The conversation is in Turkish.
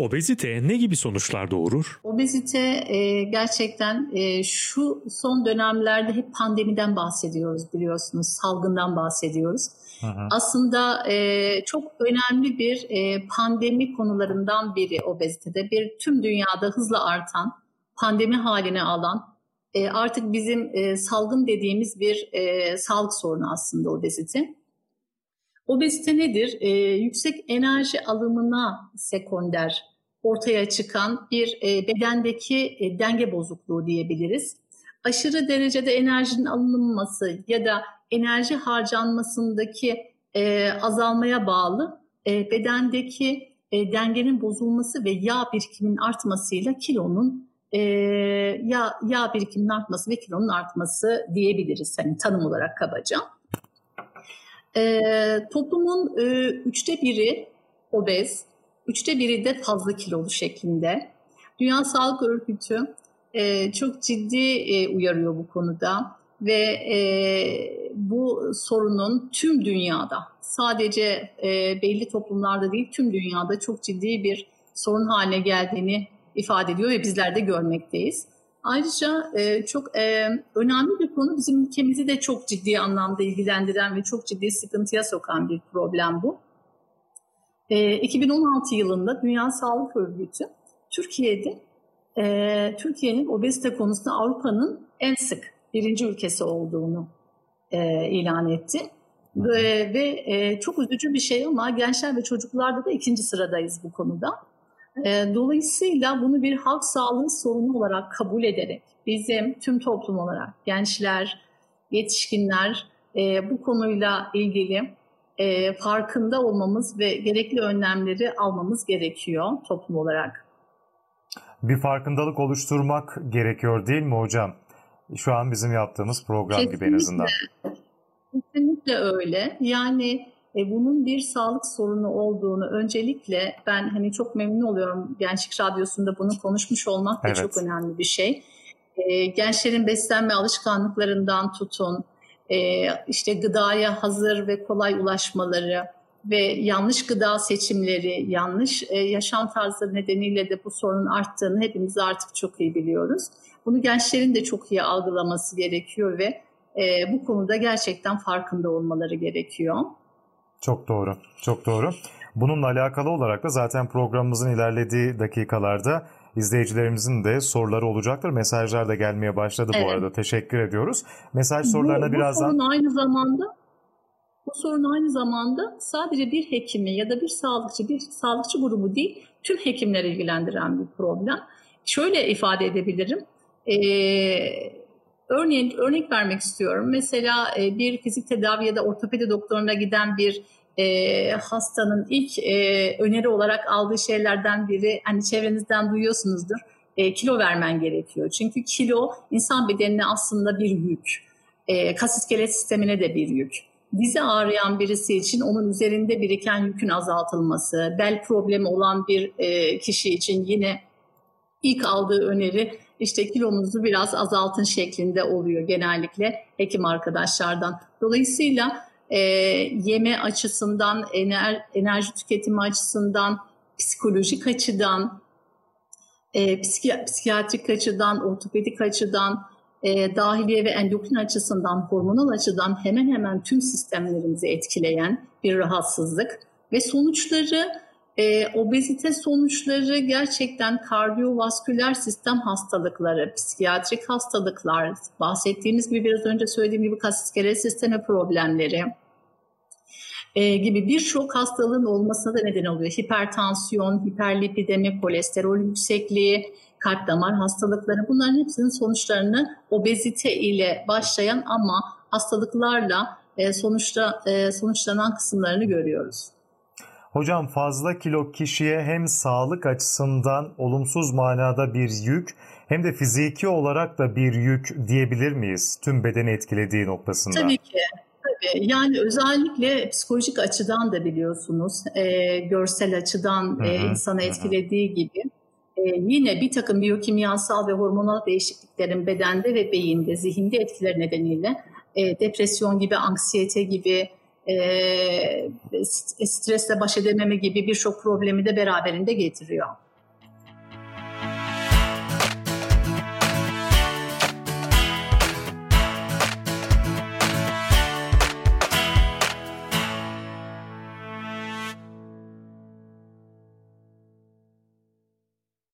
Obezite ne gibi sonuçlar doğurur? Obezite e, gerçekten e, şu son dönemlerde hep pandemiden bahsediyoruz biliyorsunuz, salgından bahsediyoruz. Hı. Aslında e, çok önemli bir e, pandemi konularından biri obezitede. Bir tüm dünyada hızla artan, pandemi haline alan, e, artık bizim e, salgın dediğimiz bir e, sağlık sorunu aslında obezite. Obezite nedir? E, yüksek enerji alımına sekonder ortaya çıkan bir e, bedendeki e, denge bozukluğu diyebiliriz. Aşırı derecede enerjinin alınması ya da enerji harcanmasındaki e, azalmaya bağlı e, bedendeki e, dengenin bozulması ve yağ birikiminin artmasıyla kilonun e, yağ, yağ birikiminin artması ve kilonun artması diyebiliriz hani tanım olarak kabaca. E, toplumun e, üçte biri obez, üçte biri de fazla kilolu şeklinde. Dünya Sağlık Örgütü e, çok ciddi e, uyarıyor bu konuda ve e, bu sorunun tüm dünyada sadece e, belli toplumlarda değil tüm dünyada çok ciddi bir sorun haline geldiğini ifade ediyor ve bizler de görmekteyiz. Ayrıca e, çok e, önemli bir konu bizim ülkemizi de çok ciddi anlamda ilgilendiren ve çok ciddi sıkıntıya sokan bir problem bu. E, 2016 yılında Dünya Sağlık Örgütü Türkiye'de e, Türkiye'nin obezite konusunda Avrupa'nın en sık birinci ülkesi olduğunu e, ilan etti. Ve, ve e, çok üzücü bir şey ama gençler ve çocuklarda da ikinci sıradayız bu konuda. E, dolayısıyla bunu bir halk sağlığı sorunu olarak kabul ederek bizim tüm toplum olarak gençler, yetişkinler e, bu konuyla ilgili e, farkında olmamız ve gerekli önlemleri almamız gerekiyor toplum olarak. Bir farkındalık oluşturmak gerekiyor değil mi hocam? Şu an bizim yaptığımız program Kesinlikle. gibi en azından. Kesinlikle öyle. Yani e, bunun bir sağlık sorunu olduğunu öncelikle ben hani çok memnun oluyorum Gençlik Radyosu'nda bunu konuşmuş olmak da evet. çok önemli bir şey. E, gençlerin beslenme alışkanlıklarından tutun, e, işte gıdaya hazır ve kolay ulaşmaları ve yanlış gıda seçimleri, yanlış e, yaşam tarzı nedeniyle de bu sorunun arttığını hepimiz artık çok iyi biliyoruz. Bunu gençlerin de çok iyi algılaması gerekiyor ve e, bu konuda gerçekten farkında olmaları gerekiyor. Çok doğru, çok doğru. Bununla alakalı olarak da zaten programımızın ilerlediği dakikalarda izleyicilerimizin de soruları olacaktır. Mesajlar da gelmeye başladı evet. bu arada. Teşekkür ediyoruz. Mesaj sorularına bu, bu birazdan... Bu sorun aynı zamanda bu sorun aynı zamanda sadece bir hekimi ya da bir sağlıkçı, bir sağlıkçı grubu değil, tüm hekimleri ilgilendiren bir problem. Şöyle ifade edebilirim. Ee, örneğin örnek vermek istiyorum. Mesela e, bir fizik tedavi ya da ortopedi doktoruna giden bir e, hastanın ilk e, öneri olarak aldığı şeylerden biri hani çevrenizden duyuyorsunuzdur e, kilo vermen gerekiyor. Çünkü kilo insan bedenine aslında bir yük. E, kas iskelet sistemine de bir yük. Dizi ağrıyan birisi için onun üzerinde biriken yükün azaltılması, bel problemi olan bir e, kişi için yine ilk aldığı öneri işte kilonuzu biraz azaltın şeklinde oluyor genellikle hekim arkadaşlardan. Dolayısıyla e, yeme açısından, ener, enerji tüketimi açısından, psikolojik açıdan, e, psiki, psikiyatrik açıdan, ortopedik açıdan, e, dahiliye ve endokrin açısından, hormonal açıdan hemen hemen tüm sistemlerimizi etkileyen bir rahatsızlık ve sonuçları e, obezite sonuçları gerçekten kardiyovasküler sistem hastalıkları, psikiyatrik hastalıklar, bahsettiğimiz gibi biraz önce söylediğim gibi kas iskelet sistemi problemleri e, gibi birçok hastalığın olmasına da neden oluyor. Hipertansiyon, hiperlipidemi, kolesterol yüksekliği, kalp damar hastalıkları bunların hepsinin sonuçlarını obezite ile başlayan ama hastalıklarla e, sonuçta e, sonuçlanan kısımlarını görüyoruz. Hocam fazla kilo kişiye hem sağlık açısından olumsuz manada bir yük hem de fiziki olarak da bir yük diyebilir miyiz tüm bedeni etkilediği noktasında? Tabii ki. Tabii. Yani özellikle psikolojik açıdan da biliyorsunuz, e, görsel açıdan e, insanı etkilediği gibi e, yine bir takım biyokimyasal ve hormonal değişikliklerin bedende ve beyinde, zihinde etkileri nedeniyle e, depresyon gibi, anksiyete gibi, e, stresle baş edememe gibi birçok problemi de beraberinde getiriyor.